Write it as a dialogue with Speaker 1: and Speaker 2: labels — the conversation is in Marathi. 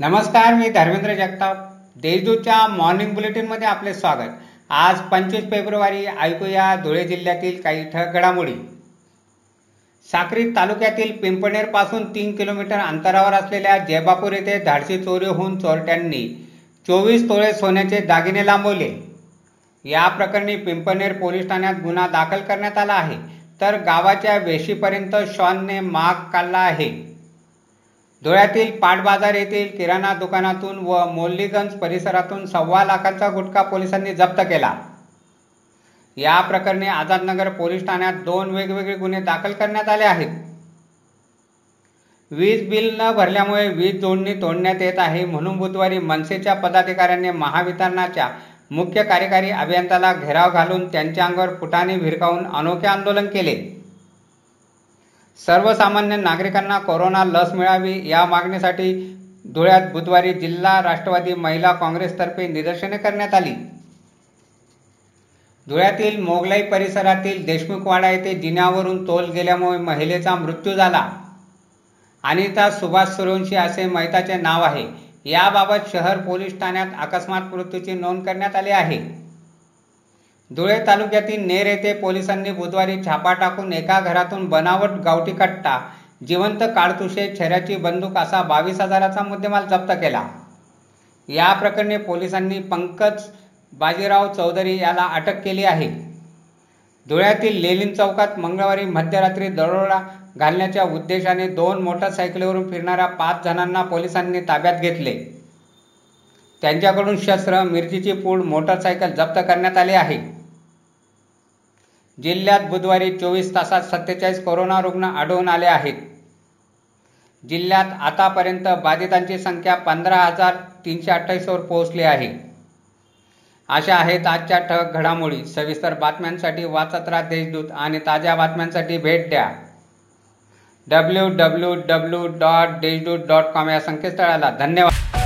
Speaker 1: नमस्कार मी धर्मेंद्र जगताप. देशदूतच्या मॉर्निंग बुलेटिनमध्ये आपले स्वागत. आज पंचवीस फेब्रुवारी ऐकूया धुळे जिल्ह्यातील काही ठळक घडामोडी. साक्री तालुक्यातील पिंपणेरपासून तीन किलोमीटर अंतरावर असलेल्या जयबापूर येथे धाडसी चोरी होऊन चोरट्यांनी चोवीस तोळे सोन्याचे दागिने लांबवले. या प्रकरणी पिंपणेर पोलीस ठाण्यात गुन्हा दाखल करण्यात आला आहे. तर गावाच्या वेशीपर्यंत शॉनने माग काढला आहे. धुळ्यातील पाटबाजार येथील किराणा दुकानातून व मोल्लीगंज परिसरातून सव्वा लाखांचा गुटखा पोलिसांनी जप्त केला. या प्रकरणी आझादनगर पोलीस ठाण्यात दोन वेगवेगळे गुन्हे दाखल करण्यात आले आहेत. वीज बिल न भरल्यामुळे वीज जोडणी तोडण्यात येत आहे म्हणून बुधवारी मनसेच्या पदाधिकाऱ्यांनी महावितरणाच्या मुख्य कार्यकारी अभियंत्याला घेराव घालून त्यांच्या अंगावर फुटाने भिरकावून अनोखे आंदोलन केले. सर्वसामान्य नागरिकांना कोरोना लस मिळावी या मागणीसाठी धुळ्यात बुधवारी जिल्हा राष्ट्रवादी महिला काँग्रेसतर्फे निदर्शने करण्यात आली. धुळ्यातील मोगलाई परिसरातील देशमुखवाडा येथे जिन्यावरून तोल गेल्यामुळे महिलेचा मृत्यू झाला. अनिता सुभाष सूर्यवंशी असे मैताचे नाव आहे. याबाबत शहर पोलीस ठाण्यात अकस्मात मृत्यूची नोंद करण्यात आली आहे. धुळे तालुक्यातील नेर येथे पोलिसांनी बुधवारी छापा टाकून एका घरातून बनावट गावठी कट्टा जिवंत काळतुशे छऱ्याची बंदूक असा बावीस हजाराचा मुद्देमाल जप्त केला. या प्रकरणी पोलिसांनी पंकज बाजीराव चौधरी याला अटक केली आहे. धुळ्यातील लेलिन चौकात मंगळवारी मध्यरात्री दरोडा घालण्याच्या उद्देशाने दोन मोटरसायकलीवरून फिरणाऱ्या पाच जणांना पोलिसांनी ताब्यात घेतले. त्यांच्याकडून शस्त्र मिरचीची पूड मोटरसायकल जप्त करण्यात आली आहे. जिल्ह्यात बुधवारी चोवीस तासात सत्तेचाळीस कोरोना रुग्ण आढळून आले आहेत. जिल्ह्यात आतापर्यंत बाधितांची संख्या पंधरा हजार तीनशे अठ्ठावीसवर पोहोचली आहे. अशा आहेत आजच्या ठळक घडामोडी. सविस्तर बातम्यांसाठी वाचत राहा देशदूत आणि ताज्या बातम्यांसाठी भेट द्या. W W W dot Deshdoot dot com या संकेतस्थळाला धन्यवाद.